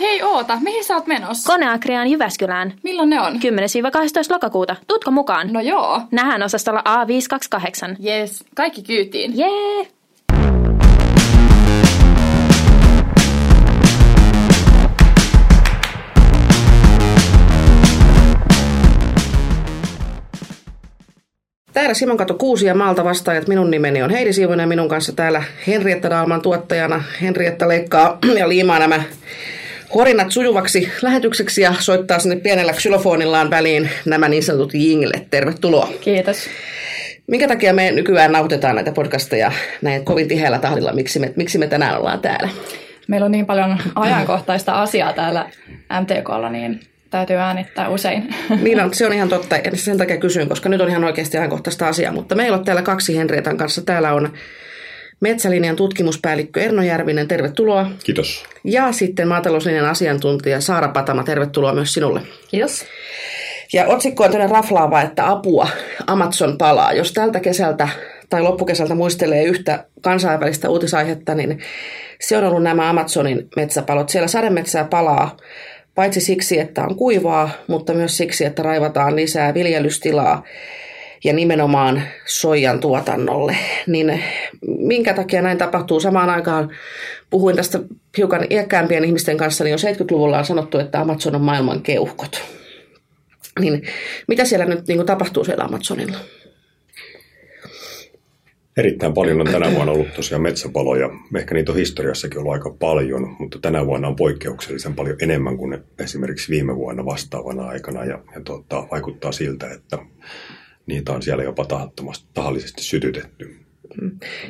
Hei oota, mihin sä oot menossa? Koneakriaan Jyväskylään. Milloin ne on? 10-12 lokakuuta. Tutko mukaan? No joo. Nähdään osastolla A528. Yes, kaikki kyytiin. Jee! Täällä Simon Kato Kuusi ja Maalta vastaajat. Minun nimeni on Heidi Siivonen ja minun kanssa täällä Henrietta Daalman tuottajana. Henrietta leikkaa ja liimaa nämä horinat sujuvaksi lähetykseksi ja soittaa sinne pienellä xylofonillaan väliin nämä niin sanotut jinglet. Tervetuloa. Kiitos. Minkä takia me nykyään nautetaan näitä podcasteja näin kovin tiheällä tahdilla? Miksi me, miksi me tänään ollaan täällä? Meillä on niin paljon ajankohtaista asiaa täällä MTKlla, niin täytyy äänittää usein. Niin on, se on ihan totta. Sen takia kysyn, koska nyt on ihan oikeasti ajankohtaista asiaa. Mutta meillä on täällä kaksi Henrietan kanssa. Täällä on Metsälinjan tutkimuspäällikkö Erno Järvinen, tervetuloa. Kiitos. Ja sitten maatalouslinjan asiantuntija Saara Patama, tervetuloa myös sinulle. Kiitos. Ja otsikko on tämmöinen raflaava, että apua, Amazon palaa. Jos tältä kesältä tai loppukesältä muistelee yhtä kansainvälistä uutisaihetta, niin se on ollut nämä Amazonin metsäpalot. Siellä sademetsää palaa paitsi siksi, että on kuivaa, mutta myös siksi, että raivataan lisää viljelystilaa ja nimenomaan soijan tuotannolle. Niin minkä takia näin tapahtuu? Samaan aikaan puhuin tästä hiukan iäkkäämpien ihmisten kanssa, niin jo 70-luvulla on sanottu, että Amazon on maailman keuhkot. Niin mitä siellä nyt niin tapahtuu siellä Amazonilla? Erittäin paljon on tänä vuonna ollut tosiaan metsäpaloja. Ehkä niitä on historiassakin ollut aika paljon, mutta tänä vuonna on poikkeuksellisen paljon enemmän kuin esimerkiksi viime vuonna vastaavana aikana. Ja, ja tuota, vaikuttaa siltä, että niitä on siellä jopa tahattomasti, tahallisesti sytytetty.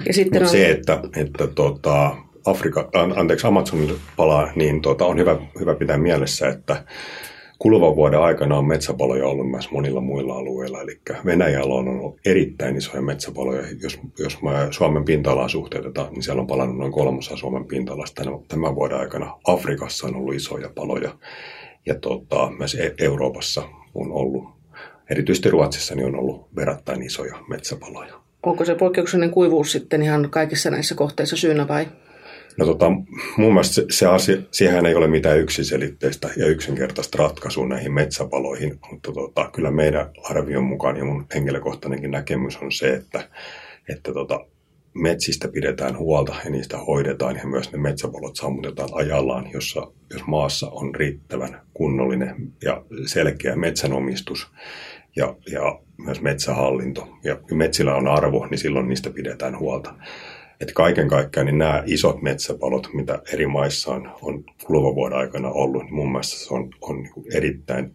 Ja sitten on... se, että, että tuota, Afrika, anteeksi, Amazonin palaa, niin tuota, on hyvä, hyvä pitää mielessä, että kuluvan vuoden aikana on metsäpaloja ollut myös monilla muilla alueilla. Eli Venäjällä on ollut erittäin isoja metsäpaloja. Jos, jos Suomen pinta-alaa suhteutetaan, niin siellä on palannut noin kolmasosa Suomen pinta-alasta. Tämän vuoden aikana Afrikassa on ollut isoja paloja. Ja tuota, myös e- Euroopassa on ollut, erityisesti Ruotsissa, niin on ollut verrattain isoja metsäpaloja. Onko se poikkeuksellinen kuivuus sitten ihan kaikissa näissä kohteissa syynä vai? No tota, mun mielestä se, se asia, siihen ei ole mitään yksiselitteistä ja yksinkertaista ratkaisua näihin metsäpaloihin, mutta tota, kyllä meidän arvion mukaan ja mun henkilökohtainenkin näkemys on se, että, että tota, metsistä pidetään huolta ja niistä hoidetaan ja myös ne metsäpalot sammutetaan ajallaan, jossa, jos maassa on riittävän kunnollinen ja selkeä metsänomistus ja, ja myös metsähallinto ja metsillä on arvo, niin silloin niistä pidetään huolta. Että kaiken kaikkiaan niin nämä isot metsäpalot, mitä eri maissa on, on kuluvan vuoden aikana ollut, niin mun mielestä se on, on niin erittäin,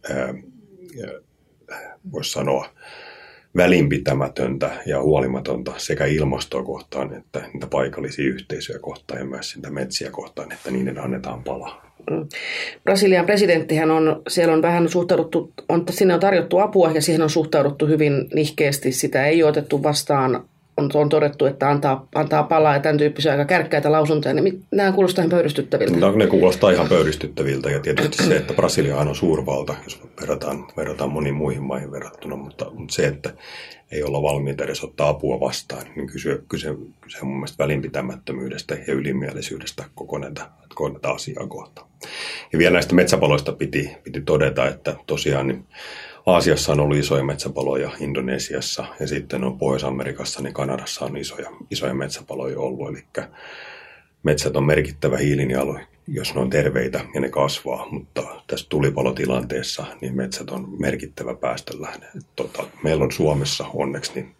voisi sanoa, välinpitämätöntä ja huolimatonta sekä ilmastoa kohtaan että niitä paikallisia yhteisöjä kohtaan ja myös niitä metsiä kohtaan, että niiden annetaan palaa. Brasilian presidenttihän on, siellä on vähän suhtauduttu, on, sinne on tarjottu apua ja siihen on suhtauduttu hyvin nihkeästi. Sitä ei otettu vastaan on, on todettu, että antaa, antaa palaa ja tämän tyyppisiä aika kärkkäitä lausuntoja, niin nämä kuulostaa ihan pöyristyttäviltä. No, ne kuulostaa ihan pöyristyttäviltä ja tietysti se, että Brasilia on suurvalta, jos verrataan, verrataan moniin muihin maihin verrattuna, mutta, mutta se, että ei olla valmiita edes ottaa apua vastaan, niin kyse, kyse, kyse on mun mielestä välinpitämättömyydestä ja ylimielisyydestä koko näitä, koko näitä asiaa kohtaan. Ja vielä näistä metsäpaloista piti, piti todeta, että tosiaan niin Aasiassa on ollut isoja metsäpaloja, Indonesiassa ja sitten on Pohjois-Amerikassa, niin Kanadassa on isoja, isoja metsäpaloja ollut. Eli metsät on merkittävä hiilinialu, jos ne on terveitä ja ne kasvaa, mutta tässä tulipalotilanteessa niin metsät on merkittävä päästölähde. Tota, meillä on Suomessa onneksi niin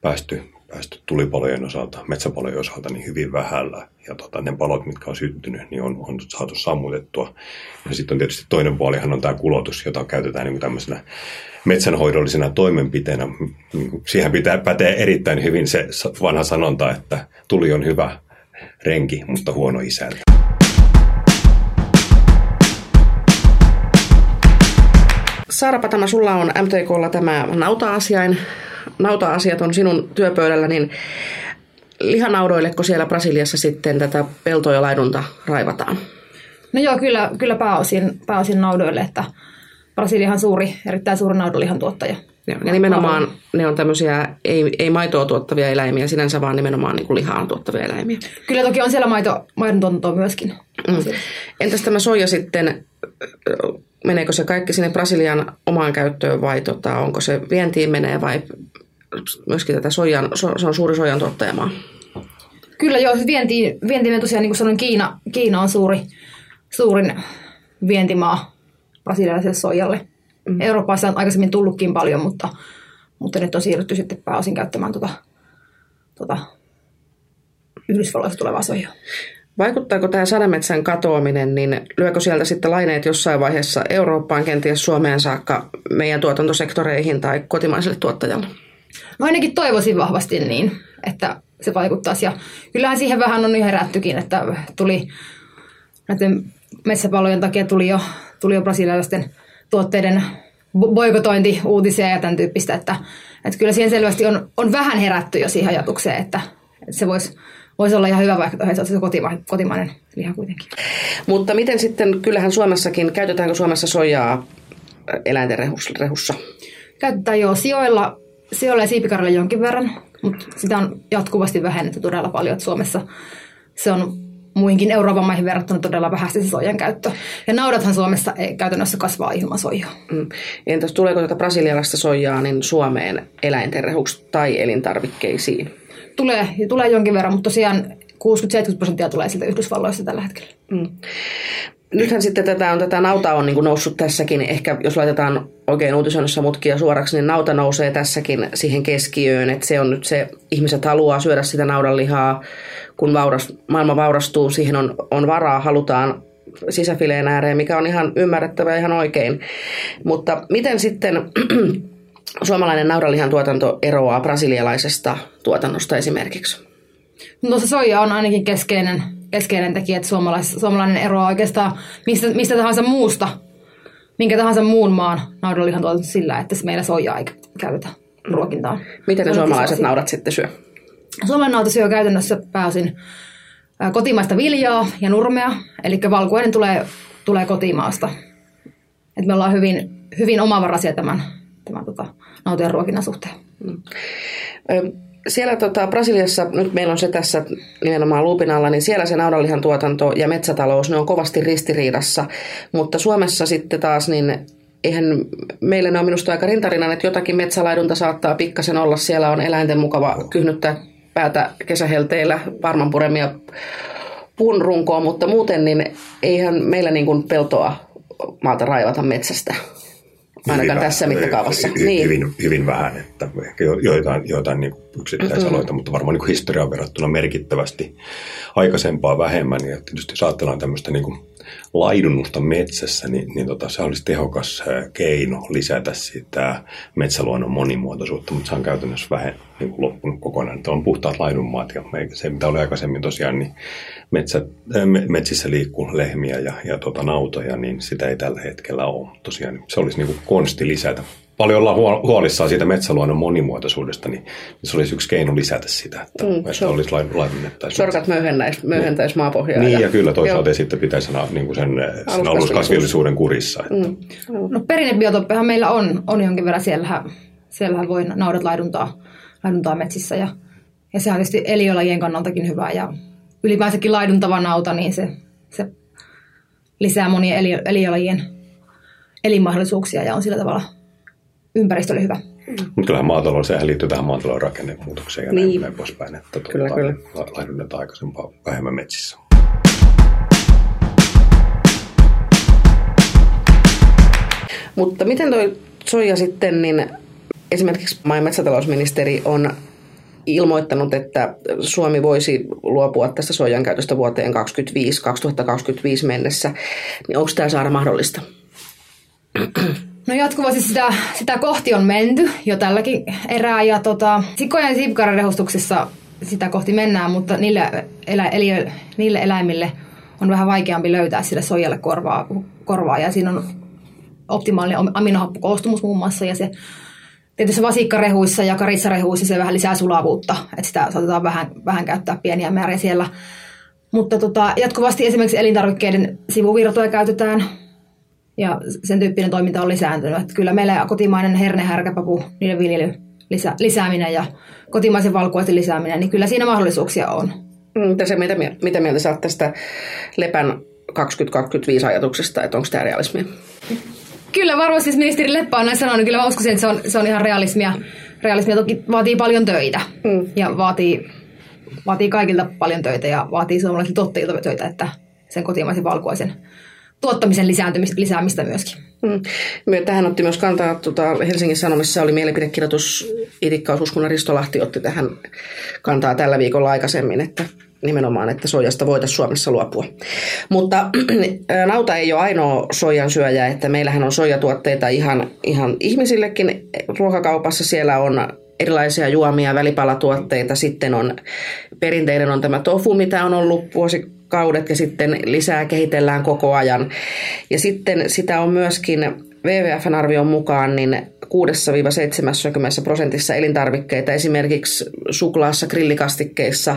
päästy päästy tulipalojen osalta, metsäpalojen osalta niin hyvin vähällä. Ja tota, ne palot, mitkä on syttynyt, niin on, on saatu sammutettua. Ja sitten on tietysti toinen puolihan on tämä kulotus, jota käytetään niin tämmöisenä metsänhoidollisena toimenpiteenä. Niin siihen pitää päteä erittäin hyvin se vanha sanonta, että tuli on hyvä renki, mutta huono isäntä. Saara Patama, sulla on MTKlla tämä nauta-asiain nauta-asiat on sinun työpöydällä, niin lihanaudoilleko siellä Brasiliassa sitten tätä peltoa ja laidunta raivataan? No joo, kyllä, kyllä pääosin, pääosin naudoille, että Brasiliahan suuri, erittäin suuri naudolihan tuottaja. Ja, ja nimenomaan ne on tämmöisiä ei, ei maitoa tuottavia eläimiä sinänsä, vaan nimenomaan niin kuin lihaa tuottavia eläimiä. Kyllä toki on siellä maito, maidon tuotantoa myöskin. Mm. Entäs tämä soija sitten, meneekö se kaikki sinne Brasilian omaan käyttöön vai tota, onko se vientiin menee vai myöskin tätä soijan, se on suuri soijan tuottajamaa? Kyllä joo, vienti, vienti tosiaan niin kuin sanoin, Kiina, Kiina on suuri, suurin vientimaa brasilialaiselle soijalle. Mm. Euroopassa on aikaisemmin tullutkin paljon, mutta, mutta nyt on siirrytty sitten pääosin käyttämään tuota, tuota Yhdysvalloista tulevaa soijaa. Vaikuttaako tämä sademetsän katoaminen, niin lyökö sieltä sitten laineet jossain vaiheessa Eurooppaan, kenties Suomeen saakka meidän tuotantosektoreihin tai kotimaiselle tuottajalle? No ainakin toivoisin vahvasti niin, että se vaikuttaisi. Ja kyllähän siihen vähän on herättykin, että tuli näiden metsäpallojen takia tuli jo, tuli jo brasilialaisten tuotteiden boikotointi uutisia ja tämän tyyppistä, että, että kyllä siihen selvästi on, on vähän herätty jo siihen ajatukseen, että, että se voisi voisi olla ihan hyvä vaihtoehto, se kotimainen, kotimainen liha kuitenkin. Mutta miten sitten, kyllähän Suomessakin, käytetäänkö Suomessa soijaa eläinten rehussa? Käytetään jo sijoilla, sijoilla ja siipikarjalle jonkin verran, mutta sitä on jatkuvasti vähennetty todella paljon, että Suomessa se on muihinkin Euroopan maihin verrattuna todella vähäistä se soijan käyttö. Ja naudathan Suomessa ei käytännössä kasvaa ilman soijaa. Mm. Entäs tuleeko tätä brasilialaista soijaa niin Suomeen eläinten rehuksi tai elintarvikkeisiin? Tulee, tulee jonkin verran, mutta tosiaan 60-70 prosenttia tulee sieltä Yhdysvalloista tällä hetkellä. Mm. Nythän sitten tätä, on, tätä nauta on niin noussut tässäkin, ehkä jos laitetaan oikein uutisoinnissa mutkia suoraksi, niin nauta nousee tässäkin siihen keskiöön, että se on nyt se, ihmiset haluaa syödä sitä naudanlihaa, kun vauras, maailma vaurastuu, siihen on, on varaa, halutaan sisäfileen ääreen, mikä on ihan ymmärrettävä ihan oikein. Mutta miten sitten suomalainen naudanlihan tuotanto eroaa brasilialaisesta tuotannosta esimerkiksi? No se soija on ainakin keskeinen, keskeinen tekijä, että suomalais, suomalainen eroaa oikeastaan mistä, mistä tahansa muusta, minkä tahansa muun maan naudanlihan tuotanto sillä, että se meillä soijaa ei käytetä ruokintaan. Miten ne suomalaiset naudat sitten syö? Suomalainen nauta syö käytännössä pääosin kotimaista viljaa ja nurmea, eli valkuainen tulee, tulee kotimaasta. Et me ollaan hyvin, hyvin omavaraisia tämän, tämän tota, nautojen ruokinnan suhteen. Mm. Siellä tota, Brasiliassa, nyt meillä on se tässä nimenomaan luupin alla, niin siellä se naudanlihan tuotanto ja metsätalous, ne on kovasti ristiriidassa. Mutta Suomessa sitten taas, niin eihän meillä ne on minusta aika rintarinnan, että jotakin metsälaidunta saattaa pikkasen olla. Siellä on eläinten mukava kyhnyttää päätä kesähelteillä, varmanpuremia puun runkoa, mutta muuten niin eihän meillä niin kuin peltoa maalta raivata metsästä. Ainakaan hyvin tässä mittakaavassa. Hyvin, niin. hyvin, hyvin vähän, että ehkä joitain, joitain niin yksittäisaloita, mm-hmm. mutta varmaan niin historiaan verrattuna merkittävästi aikaisempaa vähemmän. Ja tietysti jos ajatellaan tämmöistä niin kuin laidunnusta metsässä, niin, niin tota, se olisi tehokas keino lisätä sitä metsäluonnon monimuotoisuutta, mutta se on käytännössä vähän niin kuin loppunut kokonaan. Että on puhtaat laidunmaat ja se, mitä oli aikaisemmin tosiaan, niin metsät, metsissä liikkuu lehmiä ja, ja tota, nautoja, niin sitä ei tällä hetkellä ole. Tosiaan se olisi niin kuin konsti lisätä paljon ollaan huolissaan siitä metsäluonnon monimuotoisuudesta, niin se olisi yksi keino lisätä sitä, että, mm, että olisi laidunnettaisiin. Sorkat möyhentäisi maapohjaa. Niin, ja, ja kyllä toisaalta sitten pitäisi sanoa niin kuin sen, sen aluskasvillisuuden kurissa. Että. Mm. No perinnebiotoppehan meillä on, on jonkin verran, siellähän, siellähän voi naudat laiduntaa, laiduntaa metsissä, ja, ja se on tietysti eliölajien kannaltakin hyvä, ja ylipäänsäkin laiduntava nauta, niin se, se lisää monien eli, eliölajien elinmahdollisuuksia, ja on sillä tavalla ympäristölle hyvä. Mutta kyllähän maatalous, sehän liittyy tähän maatalouden rakennemuutokseen ja niin. näin poispäin, että kyllä, tuota, kyllä. laidunnetaan aikaisempaa vähemmän metsissä. Mutta miten toi soija sitten, niin esimerkiksi maa- ja metsätalousministeri on ilmoittanut, että Suomi voisi luopua tästä soijan käytöstä vuoteen 2025, 2025 mennessä. Niin onko tämä saada mahdollista? No jatkuvasti sitä, sitä kohti on menty jo tälläkin erää ja tota, sikkojen ja rehustuksessa sitä kohti mennään, mutta niille, elä, eli, niille eläimille on vähän vaikeampi löytää sille soijalle korvaa, korvaa ja siinä on optimaalinen aminohappokoostumus muun muassa ja se tietysti vasikkarehuissa ja karissarehuissa se vähän lisää sulavuutta, että sitä saatetaan vähän, vähän käyttää pieniä määriä siellä. Mutta tota, jatkuvasti esimerkiksi elintarvikkeiden sivuvirtoja käytetään ja sen tyyppinen toiminta on lisääntynyt. Että kyllä meillä kotimainen herne, härkäpapu, niiden viljely lisä, lisääminen ja kotimaisen valkuaisen lisääminen, niin kyllä siinä mahdollisuuksia on. Mitä, se, mitä, mitä mieltä sä tästä Lepän 2025 ajatuksesta, että onko tämä realismia? Kyllä varmasti siis ministeri Leppä on näin sanonut, kyllä mä uskoisin, että se on, se on ihan realismia. Realismia toki vaatii paljon töitä mm. ja vaatii, vaatii kaikilta paljon töitä ja vaatii suomalaisilta tuottajilta töitä, että sen kotimaisen valkuaisen tuottamisen lisäämistä myöskin. Mm. Tähän otti myös kantaa tuota, Helsingin Sanomissa oli mielipidekirjoitus Itikkaus Uskunnan Risto Lahti otti tähän kantaa tällä viikolla aikaisemmin, että nimenomaan, että soijasta voitaisiin Suomessa luopua. Mutta nauta ei ole ainoa soijan syöjä, että meillähän on soijatuotteita ihan, ihan ihmisillekin. Ruokakaupassa siellä on erilaisia juomia, välipalatuotteita. Sitten on perinteinen on tämä tofu, mitä on ollut vuosikaudet ja sitten lisää kehitellään koko ajan. Ja sitten sitä on myöskin WWFn arvion mukaan niin 6-70 prosentissa elintarvikkeita, esimerkiksi suklaassa, grillikastikkeissa,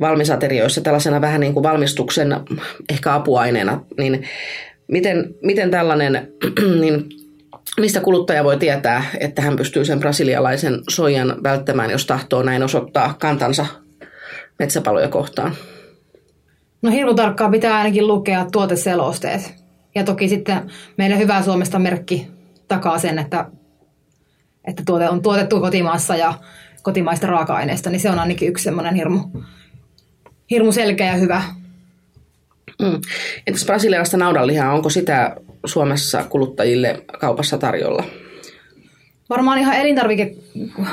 valmisaterioissa tällaisena vähän niin kuin valmistuksen ehkä apuaineena, niin miten, miten tällainen, niin mistä kuluttaja voi tietää, että hän pystyy sen brasilialaisen soijan välttämään, jos tahtoo näin osoittaa kantansa metsäpaloja kohtaan? No hirmu tarkkaan pitää ainakin lukea tuoteselosteet. Ja toki sitten meillä hyvä Suomesta merkki takaa sen, että, että tuote on tuotettu kotimaassa ja kotimaista raaka-aineista, niin se on ainakin yksi semmoinen hirmu, hirmu selkeä ja hyvä. Mm. Entäs brasilialaista naudanlihaa, onko sitä Suomessa kuluttajille kaupassa tarjolla? Varmaan ihan elintarvike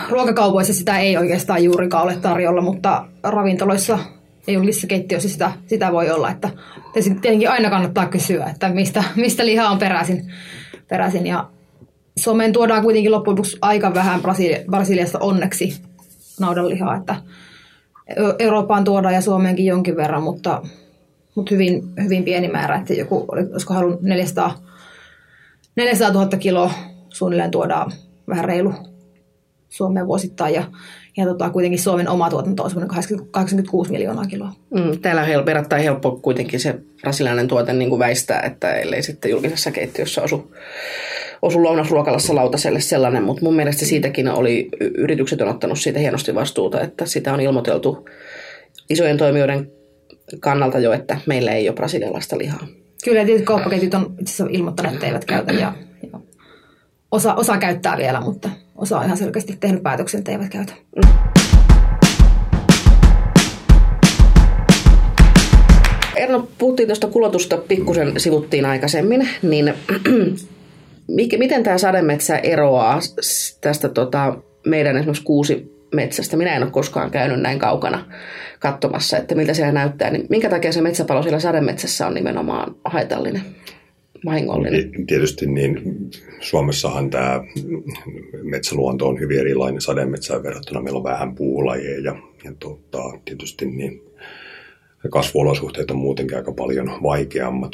ruokakaupoissa sitä ei oikeastaan juurikaan ole tarjolla, mutta ravintoloissa ja julkisissa keittiöissä sitä, sitä voi olla. Että tietenkin aina kannattaa kysyä, että mistä, mistä liha on peräisin. peräisin. Ja Suomeen tuodaan kuitenkin loppujen lopuksi aika vähän Brasiliasta onneksi naudanlihaa, että Eurooppaan tuodaan ja Suomeenkin jonkin verran, mutta, mutta hyvin, hyvin pieni määrä, että joku, olisiko halunnut 400, 400 000 kiloa suunnilleen tuodaan vähän reilu Suomeen vuosittain ja, ja tota, kuitenkin Suomen oma tuotanto on 86 miljoonaa kiloa. Mm, täällä on verrattain helppo kuitenkin se brasilialainen tuote niin kuin väistää, että ellei sitten julkisessa keittiössä osu, osu lounasruokalassa lautaselle sellainen, mutta mun mielestä siitäkin oli, yritykset on ottanut siitä hienosti vastuuta, että sitä on ilmoiteltu isojen toimijoiden kannalta jo, että meillä ei ole brasilialaista lihaa. Kyllä, tietysti kauppaketjut on itse asiassa ilmoittaneet, että eivät käytä ja, ja osa, osa käyttää vielä, mutta osa on ihan selkeästi tehnyt päätöksen, että eivät käytä. Mm. Erno, puhuttiin tuosta kulotusta, pikkusen sivuttiin aikaisemmin, niin miten tämä sademetsä eroaa tästä tota, meidän esimerkiksi kuusi metsästä? Minä en ole koskaan käynyt näin kaukana katsomassa, että miltä siellä näyttää. Niin minkä takia se metsäpalo siellä sademetsässä on nimenomaan haitallinen? vahingollinen? Tietysti niin Suomessahan tämä metsäluonto on hyvin erilainen sademetsään verrattuna. Meillä on vähän puulajeja ja, ja tota, tietysti niin kasvuolosuhteet on muutenkin aika paljon vaikeammat.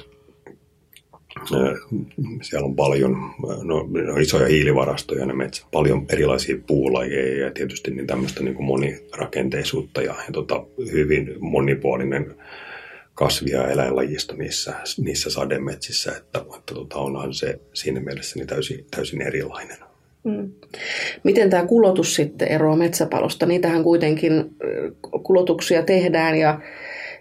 Siellä on paljon no, isoja hiilivarastoja, ne metsä, paljon erilaisia puulajeja ja tietysti niin tämmöistä niin kuin monirakenteisuutta ja, ja tota, hyvin monipuolinen kasvi- ja eläinlajisto niissä, niissä sademetsissä, että, että tota, onhan se siinä mielessä niin täysin, täysin erilainen. Mm. Miten tämä kulotus sitten eroaa metsäpalosta? Niitähän kuitenkin kulotuksia tehdään ja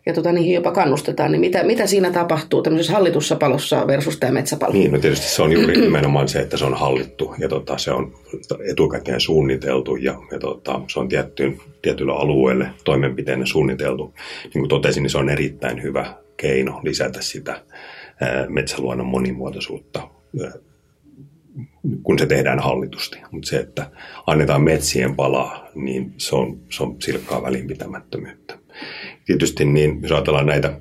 ja tota, niihin jopa kannustetaan, niin mitä, mitä siinä tapahtuu tämmöisessä hallitussa palossa versus tämä metsäpalo? Niin, no tietysti se on juuri nimenomaan se, että se on hallittu ja tota, se on etukäteen suunniteltu ja, ja tota, se on tiettyyn, tietyllä alueelle toimenpiteenne suunniteltu. Niin kuin totesin, niin se on erittäin hyvä keino lisätä sitä ää, metsäluonnon monimuotoisuutta kun se tehdään hallitusti. Mutta se, että annetaan metsien palaa, niin se on, se on silkkaa välinpitämättömyyttä tietysti niin, jos ajatellaan näitä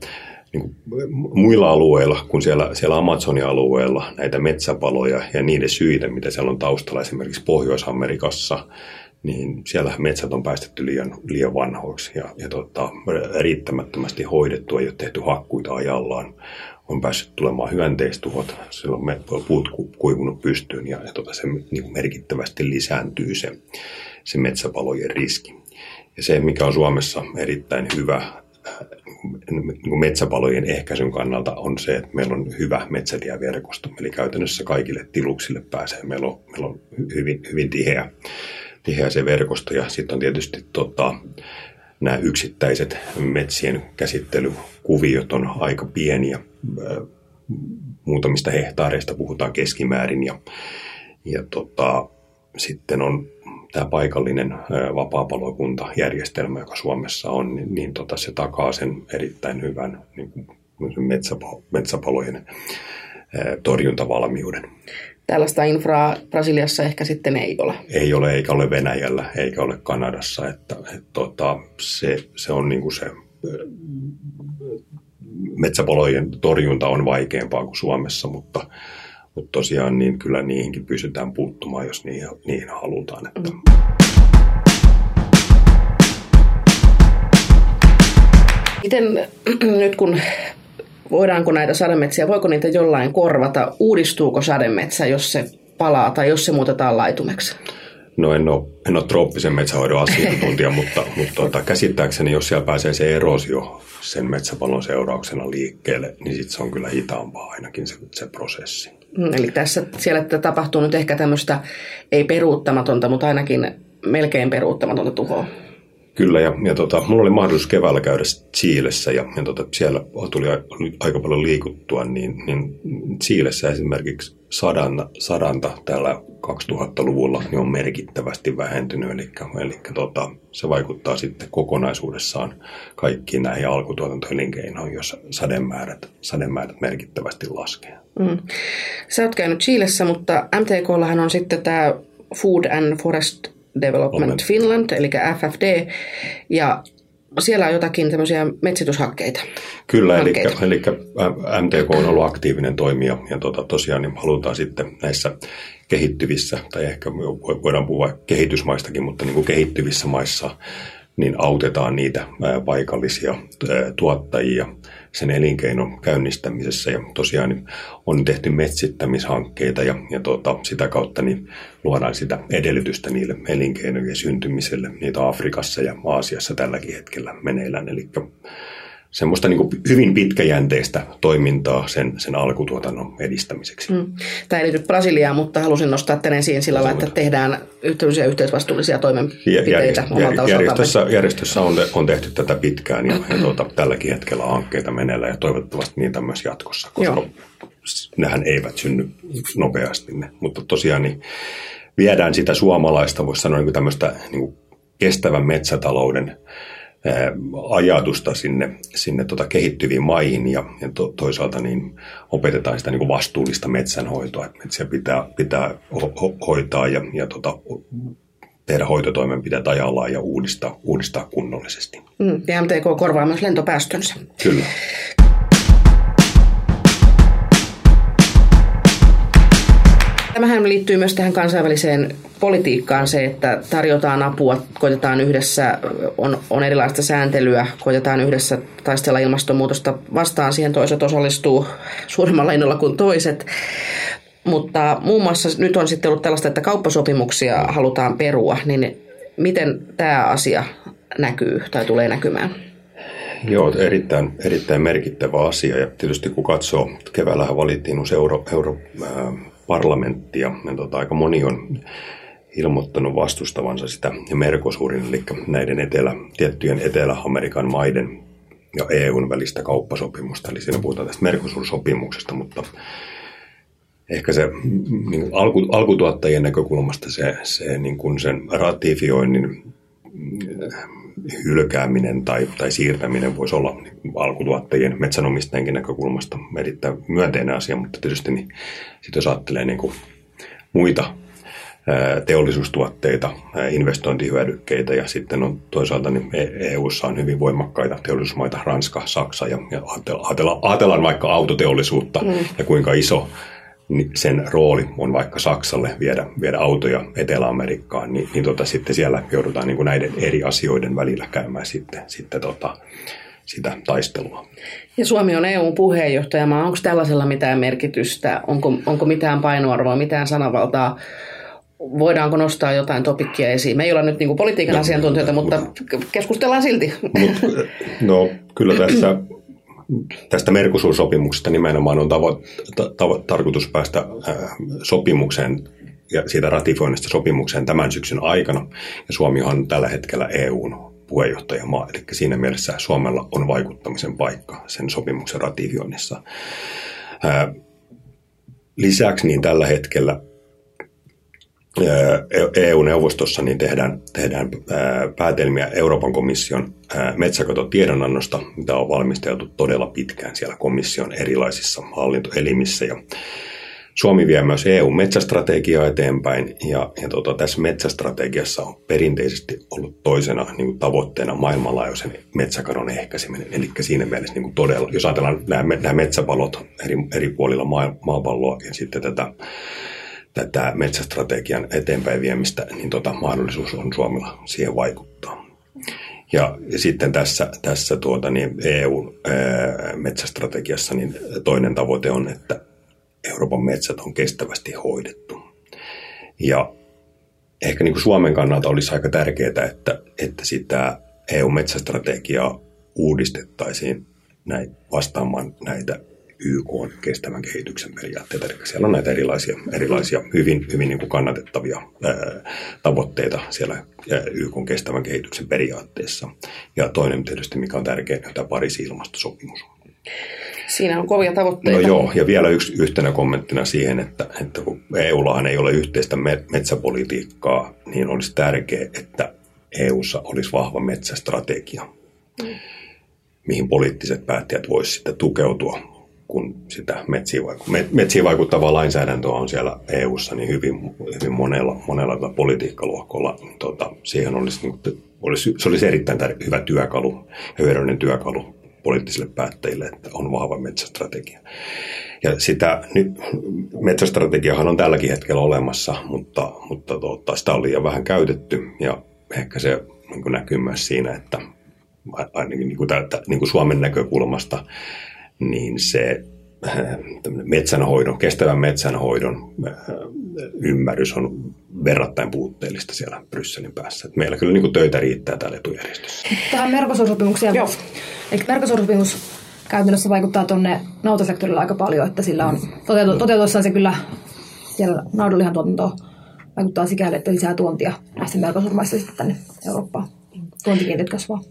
niin kuin muilla alueilla kuin siellä, siellä Amazonin alueella, näitä metsäpaloja ja niiden syitä, mitä siellä on taustalla esimerkiksi Pohjois-Amerikassa, niin siellä metsät on päästetty liian, liian vanhoiksi ja, ja tota, riittämättömästi hoidettu, ei ole tehty hakkuita ajallaan, on päässyt tulemaan hyönteistuhot, silloin me, puut kuivunut pystyyn ja, ja tota, se niin merkittävästi lisääntyy se, se metsäpalojen riski. Ja se, mikä on Suomessa erittäin hyvä äh, niin metsäpalojen ehkäisyn kannalta on se, että meillä on hyvä metsätieverkosto. Eli käytännössä kaikille tiluksille pääsee. Meillä on, meillä on hyvin, hyvin tiheä, tiheä se verkosto ja sitten on tietysti tota, nämä yksittäiset metsien käsittelykuviot on aika pieniä. Muutamista hehtaareista puhutaan keskimäärin ja, ja tota, sitten on tämä paikallinen vapaapalokuntajärjestelmä, joka Suomessa on, niin, niin tota, se takaa sen erittäin hyvän niin kuin metsäpalo, metsäpalojen torjuntavalmiuden. Tällaista infraa Brasiliassa ehkä sitten ei ole. Ei ole, eikä ole Venäjällä, eikä ole Kanadassa. Että, et, tota, se, se on niin kuin se metsäpalojen torjunta on vaikeampaa kuin Suomessa, mutta, mutta tosiaan niin kyllä niihinkin pystytään puuttumaan, jos niihin, niihin halutaan. Että. Mm. Miten nyt kun voidaanko näitä sademetsiä, voiko niitä jollain korvata? Uudistuuko sademetsä, jos se palaa tai jos se muutetaan laitumeksi? No en ole, en ole trooppisen metsähoidon asiantuntija, mutta, mutta tuota, käsittääkseni jos siellä pääsee se erosio sen metsäpalon seurauksena liikkeelle, niin sitten se on kyllä hitaampaa ainakin se, se prosessi. Mm, eli tässä siellä tapahtuu nyt ehkä tämmöistä ei peruuttamatonta, mutta ainakin melkein peruuttamatonta tuhoa. Kyllä, ja, ja tota, mulla oli mahdollisuus keväällä käydä Chiilessä, ja, ja tota, siellä tuli aika paljon liikuttua, niin, niin Chiilessä esimerkiksi sadan, sadanta täällä 2000-luvulla niin on merkittävästi vähentynyt, eli, eli tota, se vaikuttaa sitten kokonaisuudessaan kaikkiin näihin alkutuotantoelinkeinoihin, jos sademäärät, sademäärät merkittävästi laskee. Mm. Sä oot käynyt Chiilessä, mutta MTKllahan on sitten tämä Food and Forest Development Finland, eli FFD, ja siellä on jotakin tämmöisiä metsityshakkeita. Kyllä, eli, eli MTK on ollut aktiivinen toimija ja tuota, tosiaan niin halutaan sitten näissä kehittyvissä, tai ehkä voidaan puhua kehitysmaistakin, mutta niin kuin kehittyvissä maissa niin autetaan niitä paikallisia tuottajia sen elinkeinon käynnistämisessä. Ja tosiaan on tehty metsittämishankkeita ja, ja tuota, sitä kautta niin luodaan sitä edellytystä niille elinkeinojen syntymiselle. Niitä Afrikassa ja Aasiassa tälläkin hetkellä meneillään. Eli semmoista niin hyvin pitkäjänteistä toimintaa sen, sen alkutuotannon edistämiseksi. Mm. Tämä ei liity Brasiliaan, mutta halusin nostaa tänne esiin sillä lailla, että tehdään yhteydellisiä yhteisvastuullisia toimenpiteitä omalta järjestössä, järjestössä on, on tehty tätä pitkään ja, ja tuota, tälläkin hetkellä hankkeita meneillä ja toivottavasti niitä myös jatkossa, koska Joo. nehän eivät synny nopeasti. Ne. Mutta tosiaan niin viedään sitä suomalaista, voisi sanoa niin tämmöistä niin kestävän metsätalouden ajatusta sinne, sinne tota kehittyviin maihin ja, ja to, toisaalta niin opetetaan sitä niin vastuullista metsänhoitoa, että metsiä pitää, pitää ho, hoitaa ja, ja tota, tehdä hoitotoimenpiteet ajallaan ja uudistaa, uudistaa kunnollisesti. Mm, ja MTK korvaa myös lentopäästönsä. Kyllä. Tämähän liittyy myös tähän kansainväliseen politiikkaan se, että tarjotaan apua, koitetaan yhdessä, on, on erilaista sääntelyä, koitetaan yhdessä taistella ilmastonmuutosta vastaan, siihen toiset osallistuu suuremmalla innolla kuin toiset. Mutta muun muassa nyt on sitten ollut tällaista, että kauppasopimuksia halutaan perua, niin miten tämä asia näkyy tai tulee näkymään? Joo, erittäin, erittäin merkittävä asia ja tietysti kun katsoo, keväällähän valittiin uusi euro, euro parlamenttia. Ja tota, aika moni on ilmoittanut vastustavansa sitä Mercosurin, eli näiden etelä, tiettyjen Etelä-Amerikan maiden ja EUn välistä kauppasopimusta. Eli siinä puhutaan tästä Mercosur-sopimuksesta, mutta ehkä se niin alku, alkutuottajien näkökulmasta se, se niin kuin sen ratifioinnin hylkääminen tai, tai siirtäminen voisi olla niin alkutuottajien, metsänomistajienkin näkökulmasta erittäin myönteinen asia, mutta tietysti niin, sit jos ajattelee niin kuin muita teollisuustuotteita, investointihyödykkeitä ja sitten on toisaalta niin EU:ssa on hyvin voimakkaita teollisuusmaita, Ranska, Saksa ja, ja ajatellaan, ajatellaan vaikka autoteollisuutta mm. ja kuinka iso niin sen rooli on vaikka Saksalle viedä, viedä autoja Etelä-Amerikkaan, niin, niin tota, sitten siellä joudutaan niin kuin näiden eri asioiden välillä käymään sitten, sitten tota, sitä taistelua. Ja Suomi on EU-puheenjohtajamaa. Onko tällaisella mitään merkitystä? Onko, onko mitään painoarvoa, mitään sanavaltaa? Voidaanko nostaa jotain topikkia esiin? Me ei olla nyt niin kuin politiikan no, asiantuntijoita, mutta keskustellaan silti. Mut, no kyllä tässä tästä Mercosur-sopimuksesta nimenomaan on tavo- tavo- tarkoitus päästä äh, sopimukseen ja siitä ratifioinnista sopimukseen tämän syksyn aikana. Ja Suomi on tällä hetkellä EUn puheenjohtajamaa. Eli siinä mielessä Suomella on vaikuttamisen paikka sen sopimuksen ratifioinnissa. Lisäksi niin tällä hetkellä EU-neuvostossa niin tehdään, tehdään päätelmiä Euroopan komission metsäkatotiedonannosta, mitä on valmisteltu todella pitkään siellä komission erilaisissa hallintoelimissä. Ja Suomi vie myös EU-metsästrategiaa eteenpäin ja, ja tota, tässä metsästrategiassa on perinteisesti ollut toisena niin kuin tavoitteena maailmanlaajuisen metsäkadon ehkäiseminen. Eli siinä mielessä niin kuin todella, jos ajatellaan nämä, nämä metsäpalot eri, eri puolilla maa, maapalloa ja sitten tätä tätä metsästrategian eteenpäin viemistä, niin tota, mahdollisuus on Suomella siihen vaikuttaa. Ja, sitten tässä, tässä tuota, niin EU-metsästrategiassa niin toinen tavoite on, että Euroopan metsät on kestävästi hoidettu. Ja ehkä niin kuin Suomen kannalta olisi aika tärkeää, että, että sitä EU-metsästrategiaa uudistettaisiin näin, vastaamaan näitä YK on kestävän kehityksen periaatteita. Eli siellä on näitä erilaisia, erilaisia hyvin, hyvin niin kuin kannatettavia ää, tavoitteita siellä YK on kestävän kehityksen periaatteessa. Ja toinen tietysti, mikä on tärkeää, on tämä Pariisin ilmastosopimus. Siinä on kovia tavoitteita. No joo, ja vielä yksi yhtenä kommenttina siihen, että, että kun EUllahan ei ole yhteistä metsäpolitiikkaa, niin olisi tärkeää, että EUssa olisi vahva metsästrategia, mm. mihin poliittiset päättäjät voisivat sitten tukeutua kun sitä metsiin, vaiku- metsiin vaikuttavaa lainsäädäntöä on siellä EU-ssa niin hyvin, hyvin monella, monella politiikkaluokkolla, niin tota, siihen olisi, niin, olisi, se olisi erittäin hyvä työkalu ja hyödyllinen työkalu poliittisille päättäjille, että on vahva metsästrategia. Ja sitä, nyt, metsästrategiahan on tälläkin hetkellä olemassa, mutta, mutta tota, sitä on liian vähän käytetty ja ehkä se niin näkyy myös siinä, että ainakin niin kuin, niin kuin Suomen näkökulmasta niin se äh, metsänhoidon, kestävän metsänhoidon äh, ymmärrys on verrattain puutteellista siellä Brysselin päässä. Et meillä kyllä niin kuin töitä riittää täällä etujärjestössä. Tähän Mercosur-sopimukseen. Joo. Eli Mercosur-sopimus käytännössä vaikuttaa tuonne nautasektorille aika paljon, että sillä on toteutu, toteutuessaan se kyllä siellä naudanlihan tuotanto vaikuttaa sikäli, että lisää tuontia näistä Mercosur-maista sitten tänne Eurooppaan. Tuontikiintiöt kasvaa.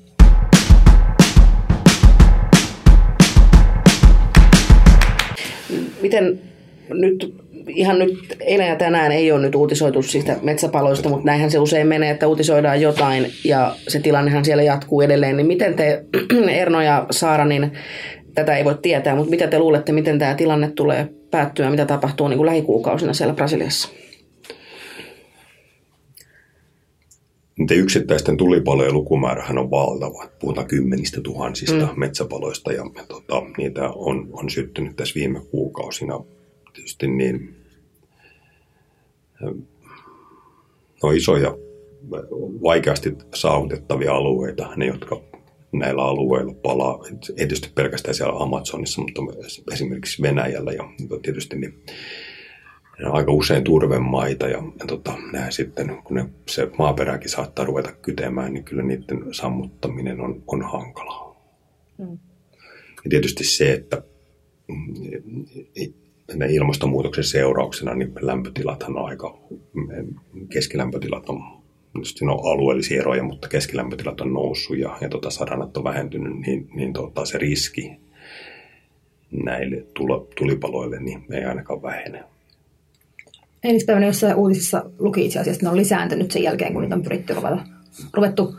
Miten nyt ihan nyt eilen ja tänään ei ole nyt uutisoitu siitä metsäpaloista, mutta näinhän se usein menee, että uutisoidaan jotain ja se tilannehan siellä jatkuu edelleen. Niin miten te, Erno ja Saara, niin tätä ei voi tietää, mutta mitä te luulette, miten tämä tilanne tulee päättyä, mitä tapahtuu niin kuin lähikuukausina siellä Brasiliassa? Niiden yksittäisten tulipalojen lukumäärähän on valtava. Puhutaan kymmenistä tuhansista mm. metsäpaloista ja, tota, niitä on, on syttynyt tässä viime kuukausina. Tietysti niin, no isoja, vaikeasti saavutettavia alueita, ne jotka näillä alueilla palaa, ei tietysti pelkästään siellä Amazonissa, mutta esimerkiksi Venäjällä ja tietysti niin ne on aika usein turvemaita ja, ja tota, nämä sitten, kun ne, se maaperäkin saattaa ruveta kytemään, niin kyllä niiden sammuttaminen on, on hankalaa. Mm. Ja tietysti se, että ne ilmastonmuutoksen seurauksena niin lämpötilathan on aika, keskilämpötilat on, tietysti on alueellisia eroja, mutta keskilämpötilat on noussut ja, ja tota, sadanat on vähentynyt, niin, niin tota, se riski näille tulipaloille niin ei ainakaan vähene eilispäivänä jossain uutisissa luki itse asiassa, että ne on lisääntynyt sen jälkeen, kun niitä on pyritty ruveta, ruvettu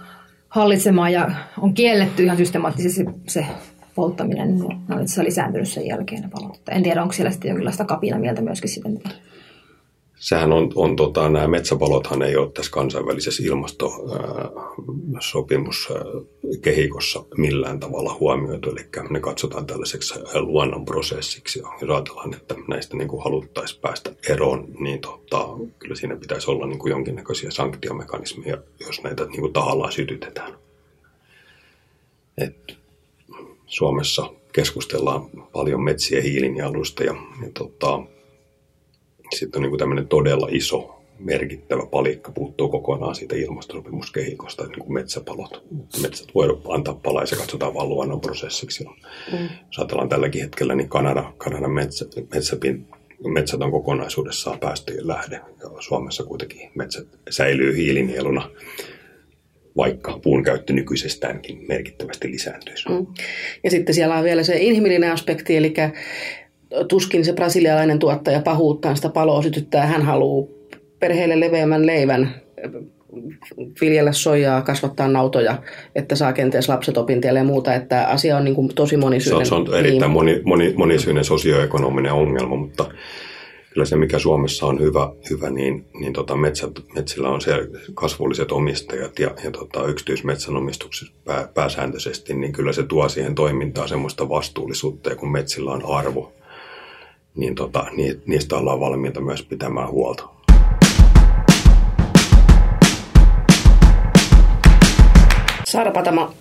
hallitsemaan ja on kielletty ihan systemaattisesti se, polttaminen. Ne on itse lisääntynyt sen jälkeen ne palot. En tiedä, onko siellä sitten jonkinlaista kapina mieltä myöskin sitten. Sehän on, on tota, nämä metsäpalothan ei ole tässä kansainvälisessä ilmastosopimukehikossa millään tavalla huomioitu, eli ne katsotaan tällaiseksi luonnonprosessiksi, ja jos ajatellaan, että näistä niin kuin haluttaisiin päästä eroon, niin tota, kyllä siinä pitäisi olla niin kuin jonkinnäköisiä sanktiomekanismeja, jos näitä niin kuin tahallaan sytytetään. Et Suomessa keskustellaan paljon metsien hiilinieluista ja, ja tota, sitten on niin tämmöinen todella iso merkittävä palikka puuttuu kokonaan siitä ilmastosopimuskehikosta, niin kuin metsäpalot. Metsät voi antaa palaa ja se katsotaan vain luonnon prosessiksi. Mm. Jos ajatellaan tälläkin hetkellä, niin Kanada, Kanadan metsä, metsäpin, metsät on kokonaisuudessaan päästöjen lähde. Ja Suomessa kuitenkin metsät säilyy hiilinieluna vaikka puun käyttö nykyisestäänkin merkittävästi lisääntyisi. Mm. Ja sitten siellä on vielä se inhimillinen aspekti, eli tuskin se brasilialainen tuottaja pahuuttaan sitä paloa sytyttää. Hän haluaa perheelle leveämmän leivän, viljellä soijaa, kasvattaa nautoja, että saa kenties lapset opintielle ja muuta, että asia on niin kuin tosi monisyinen. Se on, se on erittäin moni, moni, monisyinen sosioekonominen ongelma, mutta kyllä se, mikä Suomessa on hyvä, hyvä niin, niin tota metsät, metsillä on se kasvulliset omistajat ja, ja tota yksityismetsänomistuksessa pää, pääsääntöisesti, niin kyllä se tuo siihen toimintaan semmoista vastuullisuutta, ja kun metsillä on arvo, niin tota, niistä ollaan valmiita myös pitämään huolta. Saara Patama,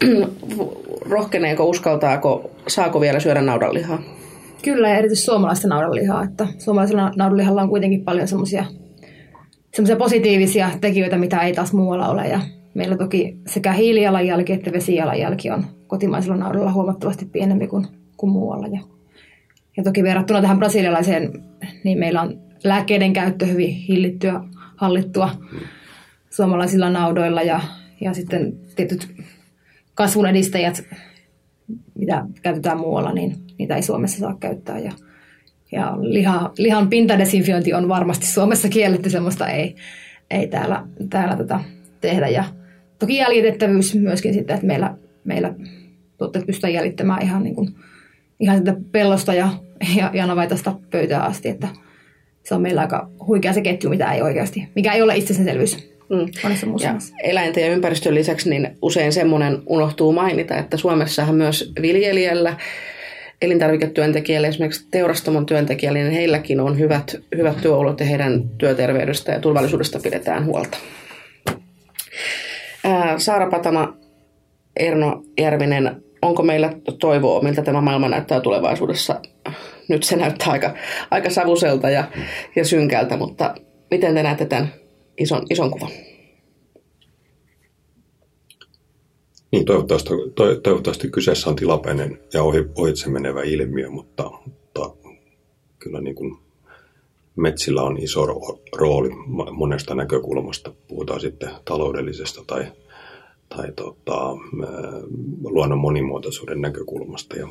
rohkeneeko, uskaltaako, saako vielä syödä naudanlihaa? Kyllä, ja erityisesti suomalaista naudanlihaa. Että suomalaisella naudanlihalla on kuitenkin paljon semmoisia semmoisia positiivisia tekijöitä, mitä ei taas muualla ole. Ja meillä toki sekä hiilijalanjälki että vesijalanjälki on kotimaisella naudalla huomattavasti pienempi kuin, kuin muualla. Ja, ja toki verrattuna tähän brasilialaiseen, niin meillä on lääkkeiden käyttö hyvin hillittyä, hallittua suomalaisilla naudoilla ja, ja sitten tietyt kasvun edistäjät, mitä käytetään muualla, niin niitä ei Suomessa saa käyttää. Ja, ja liha, lihan pintadesinfiointi on varmasti Suomessa kielletty, semmoista ei, ei täällä, täällä tätä tehdä. Ja toki jäljitettävyys myöskin sitten, että meillä, meillä tuotteet pystytään jäljittämään ihan, niin kuin, ihan sitä pellosta ja, ja, ja navaitasta pöytään asti, että se on meillä aika huikea se ketju, mitä ei oikeasti, mikä ei ole itsestäänselvyys. Mm. Ja eläinten ja ympäristön lisäksi niin usein semmoinen unohtuu mainita, että Suomessahan myös viljelijällä elintarviketyöntekijällä, esimerkiksi teurastamon työntekijällä, niin heilläkin on hyvät, hyvät työolot ja heidän työterveydestä ja turvallisuudesta pidetään huolta. Ää, Saara Patama, Erno Järvinen, onko meillä toivoa, miltä tämä maailma näyttää tulevaisuudessa? Nyt se näyttää aika, aika savuselta ja, ja synkältä, mutta miten te näette tämän ison, ison kuvan? Niin, toivottavasti, to, toivottavasti kyseessä on tilapäinen ja ohi, ohitse menevä ilmiö, mutta, mutta kyllä niin kuin metsillä on iso rooli monesta näkökulmasta. Puhutaan sitten taloudellisesta tai, tai tota, luonnon monimuotoisuuden näkökulmasta. Ja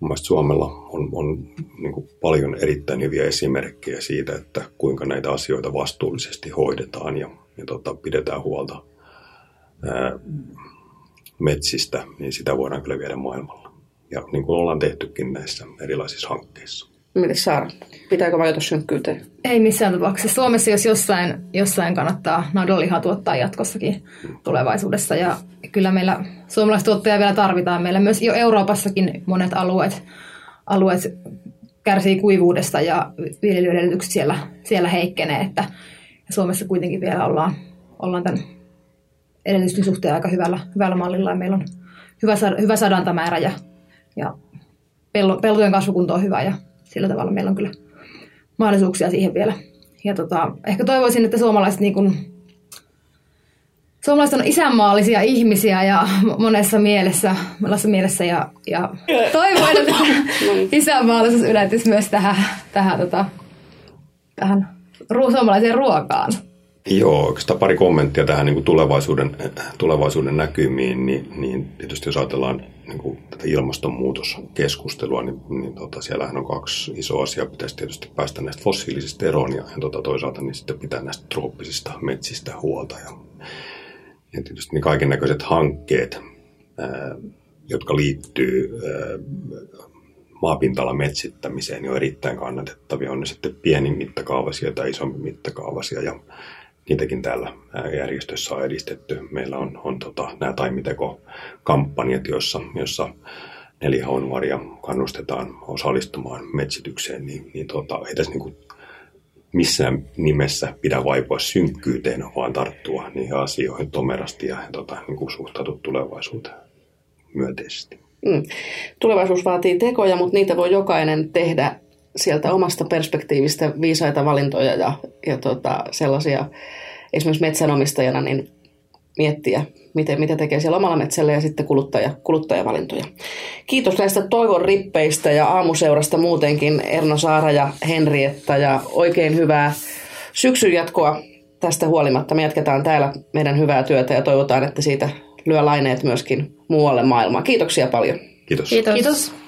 Mielestäni Suomella on, on niin paljon erittäin hyviä esimerkkejä siitä, että kuinka näitä asioita vastuullisesti hoidetaan ja, ja tota, pidetään huolta – metsistä, niin sitä voidaan kyllä viedä maailmalla. Ja niin kuin ollaan tehtykin näissä erilaisissa hankkeissa. Miten Saara? Pitääkö vajota synkkyyteen? Ei missään tapauksessa. Suomessa jos jossain, jossain kannattaa naudanlihaa tuottaa jatkossakin tulevaisuudessa. Ja kyllä meillä suomalaistuottajia vielä tarvitaan. Meillä myös jo Euroopassakin monet alueet, alueet kärsii kuivuudesta ja viljelyedellytykset siellä, siellä heikkenee. Että Suomessa kuitenkin vielä ollaan, ollaan tämän edellytysten suhteen aika hyvällä, hyvällä mallilla ja meillä on hyvä, hyvä sadantamäärä ja, ja peltojen kasvukunto on hyvä ja sillä tavalla meillä on kyllä mahdollisuuksia siihen vielä. Ja tota, ehkä toivoisin, että suomalaiset niin kun, suomalaiset on isänmaallisia ihmisiä ja monessa mielessä, monessa mielessä ja, ja toivon, että isänmaallisuus yletyisi myös tähän, tähän, tota, tähän suomalaiseen ruokaan. Joo, oikeastaan pari kommenttia tähän niin kuin tulevaisuuden, tulevaisuuden näkymiin, niin, niin tietysti jos ajatellaan niin kuin tätä ilmastonmuutoskeskustelua, niin, niin tota, siellähän on kaksi isoa asiaa. Pitäisi tietysti päästä näistä fossiilisista eroon ja, ja tota, toisaalta niin sitten pitää näistä trooppisista metsistä huolta. Ja, ja tietysti niin kaiken näköiset hankkeet, ää, jotka liittyy ää, maapintalan metsittämiseen, niin on erittäin kannatettavia. On ne sitten pieni mittakaavaisia tai isompi mittakaavaisia. Ja niitäkin täällä järjestössä on edistetty. Meillä on, on tota, nämä taimitekokampanjat, joissa, joissa nelihaunvaria kannustetaan osallistumaan metsitykseen, niin, niin tota, ei tässä niin missään nimessä pidä vaipua synkkyyteen, vaan tarttua niihin asioihin tomerasti ja tota, niin kuin suhtautua tulevaisuuteen myönteisesti. Mm. Tulevaisuus vaatii tekoja, mutta niitä voi jokainen tehdä sieltä omasta perspektiivistä viisaita valintoja ja, ja tota, sellaisia esimerkiksi metsänomistajana niin miettiä, miten, mitä tekee siellä omalla metsällä ja sitten kuluttaja, kuluttajavalintoja. Kiitos näistä toivon rippeistä ja aamuseurasta muutenkin Erno Saara ja Henrietta ja oikein hyvää syksyn jatkoa tästä huolimatta me jatketaan täällä meidän hyvää työtä ja toivotaan, että siitä lyö laineet myöskin muualle maailmaan. Kiitoksia paljon. Kiitos. Kiitos. Kiitos.